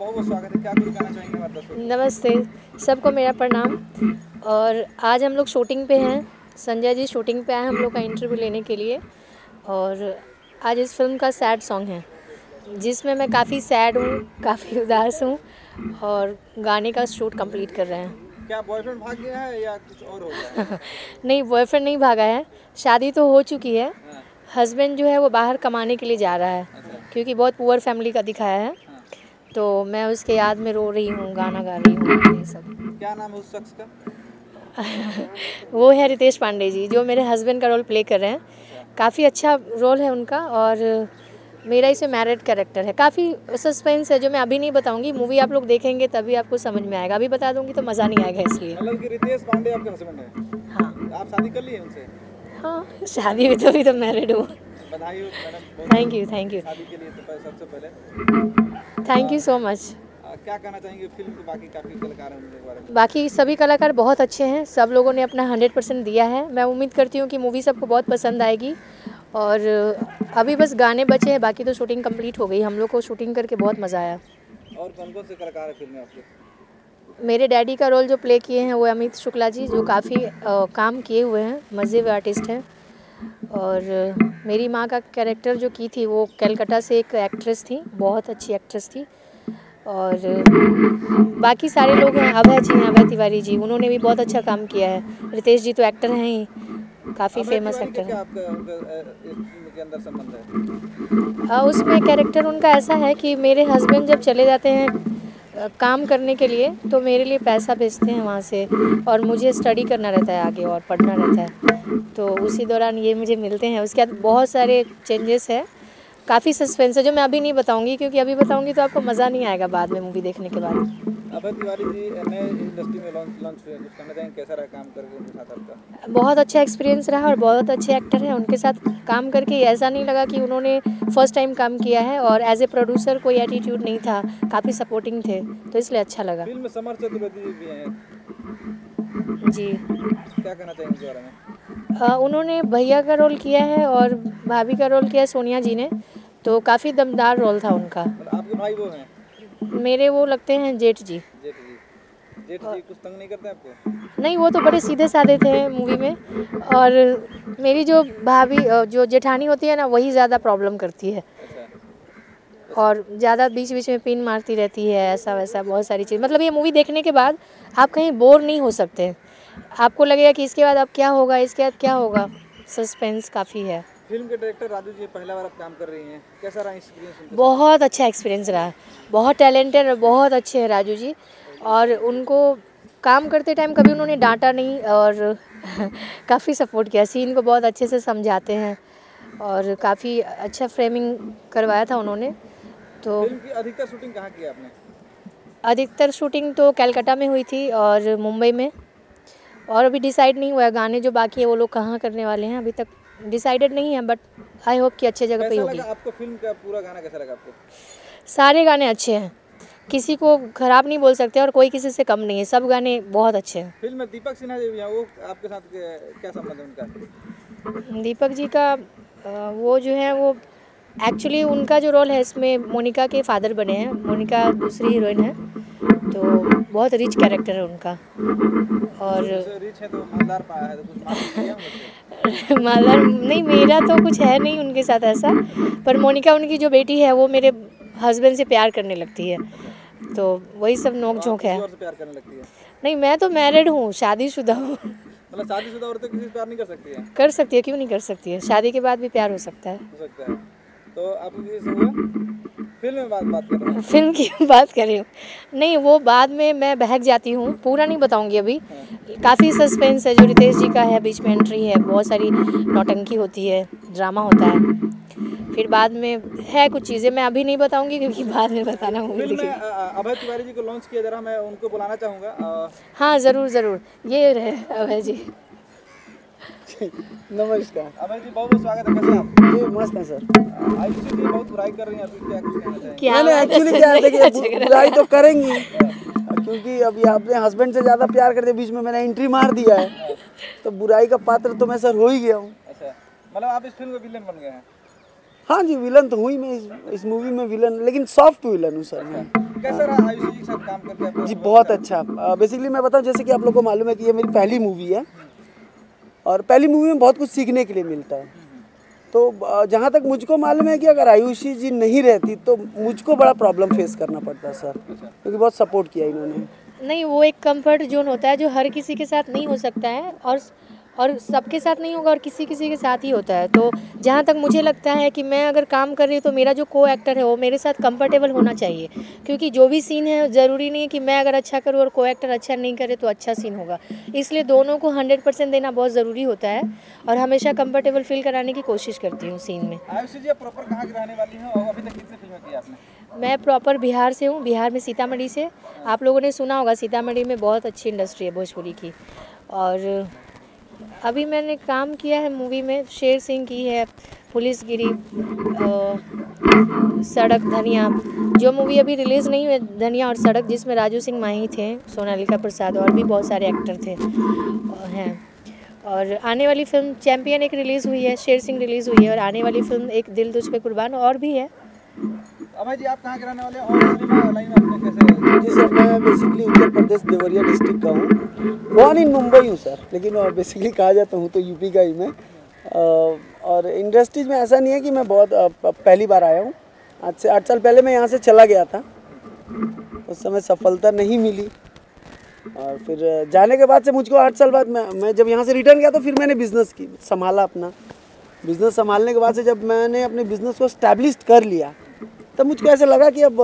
आशीष बहुत बहुत स्वागत है। क्या कुछ कहना चाहेंगे हमारे को? नमस्ते सबको मेरा प्रणाम। और आज हम लोग शूटिंग पे हैं। संजय जी शूटिंग पे आए हम लोग का इंटरव्यू लेने के लिए। और आज इस फ़िल्म का सैड सॉन्ग है जिसमें मैं काफ़ी सैड हूँ काफ़ी उदास हूँ और गाने का शूट कंप्लीट कर रहे हैं। क्या बॉयफ्रेंड भाग गया है या कुछ और हो गया है? नहीं बॉयफ्रेंड नहीं भागा है। शादी तो हो चुकी है। हाँ, हस्बैंड जो है वो बाहर कमाने के लिए जा रहा है अच्छा। क्योंकि बहुत पुअर फैमिली का दिखाया है हाँ। तो मैं उसके याद में रो रही हूँ गाना गा रही हूँ ये सब। क्या नाम है उस शख्स का? वो है रितेश पांडे जी जो मेरे हस्बैंड का रोल प्ले कर रहे हैं। काफ़ी अच्छा रोल है उनका और मेरा इसमें मैरिड कैरेक्टर है। काफ़ी सस्पेंस है जो मैं अभी नहीं बताऊँगी। मूवी आप लोग देखेंगे तभी आपको समझ में आएगा। अभी बता दूँगी तो मज़ा नहीं आएगा इसलिए। मतलब कि रितेश पांडे आपके हस्बैंड है? हाँ। आप शादी कर लिए उनसे? हाँ शादी हुई तो भी तो मैरिड हूँ। बधाई हो madam thank you thank you शादी के लिए तो सबसे पहले। थैंक यू सो मच क्या कहना चाहेंगे? फ़िल्म के बाकी काफ़ी कलाकार हैं उनके बारे में। बाकी सभी कलाकार बहुत अच्छे हैं सब लोगों ने अपना हंड्रेड परसेंट दिया है। मैं उम्मीद करती हूँ कि मूवी सबको बहुत पसंद आएगी। और अभी बस गाने बचे हैं बाकी तो शूटिंग कंप्लीट हो गई। हम लोग को शूटिंग करके बहुत मज़ा आया। और कौन कौन से कलाकार हैं फ़िल्म में आपके? मेरे डैडी का रोल जो प्ले किए हैं वो अमित शुक्ला जी जो काफ़ी काम किए हुए हैं मज़े हुए आर्टिस्ट हैं। और मेरी माँ का कैरेक्टर जो की थी वो कलकत्ता से एक एक्ट्रेस थी बहुत अच्छी एक्ट्रेस थी। और बाकी सारे लोग हैं अभय जी हैं अभय तिवारी जी उन्होंने भी बहुत अच्छा काम किया है। रितेश जी तो एक्टर हैं ही काफ़ी फ़ेमस एक्टर हैं। है? उसमें कैरेक्टर उनका ऐसा है कि मेरे हस्बैंड जब चले जाते हैं काम करने के लिए तो मेरे लिए पैसा भेजते हैं वहाँ से और मुझे स्टडी करना रहता है आगे और पढ़ना रहता है। तो उसी दौरान ये मुझे मिलते हैं। उसके बाद बहुत सारे चेंजेस है। काफ़ी सस्पेंस है जो मैं अभी नहीं बताऊँगी क्योंकि अभी बताऊँगी तो आपको मज़ा नहीं आएगा बाद में मूवी देखने के बाद। बहुत अच्छा एक्सपीरियंस रहा और बहुत अच्छे एक्टर हैं उनके साथ काम करके ऐसा नहीं लगा कि उन्होंने फ़र्स्ट टाइम काम किया है और एज ए प्रोड्यूसर कोई एटीट्यूड नहीं था काफ़ी सपोर्टिंग थे तो इसलिए अच्छा लगा। जी क्या कहना चाहेंगे उन्होंने भैया का रोल किया है और भाभी का रोल किया है सोनिया जी ने। तो काफ़ी दमदार रोल था उनका। मतलब आपके भाई वो हैं? मेरे वो लगते हैं जेठ जी। जेठ जी। जेठ जी कुछ तंग नहीं करते आपको? नहीं वो तो बड़े सीधे साधे थे मूवी में। और मेरी जो भाभी जो जेठानी होती है ना वही ज़्यादा प्रॉब्लम करती है। अच्छा। और ज़्यादा बीच बीच में पिन मारती रहती है ऐसा वैसा बहुत सारी चीज़। मतलब ये मूवी देखने के बाद आप कहीं बोर नहीं हो सकते। आपको लगेगा कि इसके बाद अब क्या होगा इसके बाद क्या होगा? सस्पेंस काफ़ी है। फ़िल्म के डायरेक्टर राजू जी पहला बार आप काम कर रही हैं। कैसा रहा एक्सपीरियंस बहुत अच्छा एक्सपीरियंस रहा। बहुत टैलेंटेड और बहुत अच्छे हैं राजू जी। और उनको काम करते टाइम कभी उन्होंने डांटा नहीं और काफ़ी सपोर्ट किया। सीन को बहुत अच्छे से समझाते हैं और काफ़ी अच्छा फ्रेमिंग करवाया था उन्होंने। तो अधिकतर शूटिंग कहाँ की आपने? अधिकतर शूटिंग तो कलकत्ता में हुई थी और मुंबई में। और अभी डिसाइड नहीं हुआ है गाने जो बाकी है वो लोग कहाँ करने वाले हैं। अभी तक डिसाइडेड नहीं है बट आई होप कि अच्छे जगह पे ही होगी। आपको फ़िल्म का पूरा गाना कैसा लगा आपको? सारे गाने अच्छे हैं। किसी को खराब नहीं बोल सकते और कोई किसी से कम नहीं है। सब गाने बहुत अच्छे हैं। फ़िल्म में दीपक सिन्हा जी भी हैं वो आपके साथ क्या संबंध है उनका? दीपक जी का वो जो है वो एक्चुअली उनका जो रोल है इसमें मोनिका के फादर बने हैं। मोनिका दूसरी हीरोइन है तो बहुत रिच कैरेक्टर है उनका। और रिच है तो मालदार तो मालदार नहीं मेरा तो कुछ है नहीं उनके साथ ऐसा पर मोनिका उनकी जो बेटी है वो मेरे हस्बैंड से प्यार करने लगती है। तो वही सब नोक झोंक है। है? नहीं मैं तो मैरिड हूँ शादीशुदा हूँ। मतलब शादीशुदा औरतें किसी से प्यार नहीं कर सकती है? कर सकती है क्यों नहीं कर सकती है? शादी के बाद भी प्यार हो सकता है। हो सकता है। तो आपको किसी से हुआ फ़िल्म में बात बात कर रहे हैं। फ़िल्म की बात कर रही हूँ। नहीं वो बाद में मैं बहक जाती हूँ। पूरा नहीं बताऊँगी अभी। काफ़ी सस्पेंस है जो रितेश जी का है बीच में एंट्री है। बहुत सारी नौटंकी होती है ड्रामा होता है। फिर बाद में है कुछ चीज़ें मैं अभी नहीं बताऊँगी क्योंकि बाद में बताना अ, अभय तिवारी जी को लॉन्च किया जरा मैं उनको बुलाना चाहूँगा। हाँ ज़रूर ज़रूर। ये रहे अभय जी। नमस्कार। अभय जी बहुत बहुत स्वागत है कैसे आप? जी मस्त है सर। आयुषी जी बहुत बुराई कर रही हैं अभी क्या कुछ कहना चाहेंगे? क्या मैंने एक्चुअली क्या है देखिए अच्छा बुराई तो करेंगी क्योंकि अभी आपने हस्बैंड से ज़्यादा प्यार करते बीच में मैंने एंट्री मार दिया है। तो बुराई का पात्र तो मैं सर हो ही गया हूँ। अच्छा मतलब आप इस फ़िल्म में विलेन बन गए हैं? हाँ जी विलन तो हुई मैं इस, इस मूवी में विलन लेकिन सॉफ्ट विलन हूँ सर मैं। कैसा रहा आयुषी जी के साथ काम करके? जी बहुत अच्छा। बेसिकली मैं बताऊँ जैसे कि आप लोग को मालूम है कि ये मेरी पहली मूवी है। और पहली मूवी में बहुत कुछ सीखने के लिए मिलता है। तो जहाँ तक मुझको मालूम है कि अगर आयुषी जी नहीं रहती तो मुझको बड़ा प्रॉब्लम फेस करना पड़ता सर क्योंकि बहुत सपोर्ट किया इन्होंने। नहीं, वो एक कंफर्ट जोन होता है जो हर किसी के साथ नहीं हो सकता है और और सबके साथ नहीं होगा और किसी किसी के साथ ही होता है। तो जहाँ तक मुझे लगता है कि मैं अगर काम कर रही हूँ तो मेरा जो को एक्टर है वो मेरे साथ कंफर्टेबल होना चाहिए। क्योंकि जो भी सीन है ज़रूरी नहीं है कि मैं अगर अच्छा करूँ और को एक्टर अच्छा नहीं करे तो अच्छा सीन होगा। इसलिए दोनों को हंड्रेड परसेंट देना बहुत ज़रूरी होता है और हमेशा कंफर्टेबल फील कराने की कोशिश करती हूँ सीन में। आयुषी जी आप प्रॉपर कहाँ की रहने वाली हैं और अभी तक कितनी फ़िल्में की आपने? मैं प्रॉपर बिहार से हूँ बिहार में सीतामढ़ी से। आप लोगों ने सुना होगा सीतामढ़ी में बहुत अच्छी इंडस्ट्री है भोजपुरी की। और अभी मैंने काम किया है मूवी में, शेर सिंह की है, पुलिस गिरी सड़क धनिया। जो मूवी अभी रिलीज़ नहीं हुई धनिया और सड़क, जिसमें राजू सिंह माही थे, सोनालिका प्रसाद, और भी बहुत सारे एक्टर थे हैं। और आने वाली फ़िल्म चैम्पियन एक रिलीज़ हुई है, शेर सिंह रिलीज़ हुई है, और आने वाली फ़िल्म एक दिल तुझ पे कुर्बान और भी है। अभय जी, आप कहाँ के रहने वाले और आपने कैसे जी सर, मैं बेसिकली उत्तर प्रदेश देवरिया डिस्ट्रिक्ट का हूँ। बॉर्न इन मुंबई हूँ सर, लेकिन बेसिकली कहा जाता हूँ तो यूपी का ही मैं। और इंडस्ट्रीज़ में ऐसा नहीं है कि मैं बहुत पहली बार आया हूँ। आज से आठ साल पहले मैं यहाँ से चला गया था। उस समय सफलता नहीं मिली। और फिर जाने के बाद से मुझको आठ साल बाद मैं मैं जब यहाँ से रिटर्न गया तो फिर मैंने बिज़नेस की, संभाला अपना। बिज़नेस संभालने के बाद से जब मैंने अपने बिज़नेस को स्टैब्लिश कर लिया, तब मुझको ऐसा लगा कि अब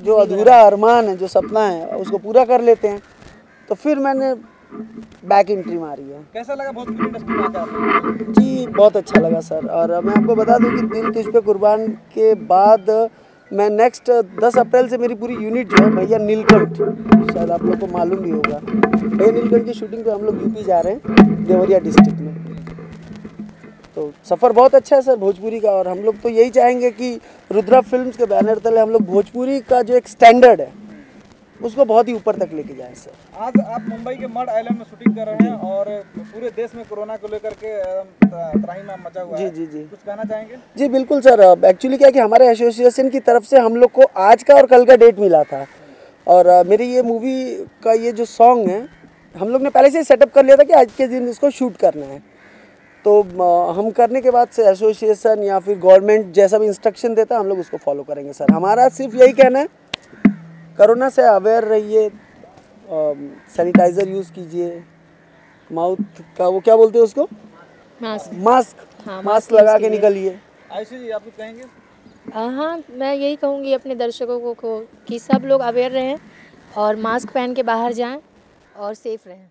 जो अधूरा अरमान है जो सपना है उसको पूरा कर लेते हैं। तो फिर मैंने बैक एंट्री मारी है। कैसा लगा इंडस्ट्री आपको? जी बहुत अच्छा लगा सर और मैं आपको बता दूँ कि दिल तुझ पे कुर्बान के बाद मैं नेक्स्ट 10 अप्रैल से मेरी पूरी यूनिट जो है भैया नीलकंठ शायद आप लोग को मालूम भी होगा। भैया नीलकंठ की शूटिंग पे हम लोग यूपी जा रहे हैं देवरिया डिस्ट्रिक्ट में। तो सफ़र बहुत अच्छा है सर भोजपुरी का और हम लोग तो यही चाहेंगे कि रुद्रा फिल्म्स के बैनर तले हम लोग भोजपुरी का जो एक स्टैंडर्ड है उसको बहुत ही ऊपर तक लेके जाएँ सर। आज आप मुंबई के मड आइलैंड में शूटिंग कर रहे हैं और पूरे देश में कोरोना को लेकर के मचा हुआ जी है। जी जी। कुछ कहना चाहेंगे? जी बिल्कुल सर। एक्चुअली क्या कि हमारे एसोसिएशन की तरफ़ से हम लोग को आज का और कल का डेट मिला था। और मेरी ये मूवी का ये जो सॉन्ग है हम लोग ने पहले से सेटअप कर लिया था कि आज के दिन इसको शूट करना है। तो हम करने के बाद से एसोसिएशन या फिर गवर्नमेंट जैसा भी इंस्ट्रक्शन देता है हम लोग उसको फॉलो करेंगे सर हमारा सिर्फ़ यही कहना है कोरोना से अवेयर रहिए सैनिटाइज़र यूज़ कीजिए माउथ का वो क्या बोलते हैं उसको? मास्क मास्क हाँ, मास्क मास्क लगा के निकलिए। आयुषी जी आप कुछ कहेंगे? हाँ मैं यही कहूँगी अपने दर्शकों को, को कि सब लोग अवेयर रहें और मास्क पहन के बाहर जाएँ और सेफ़ रहें।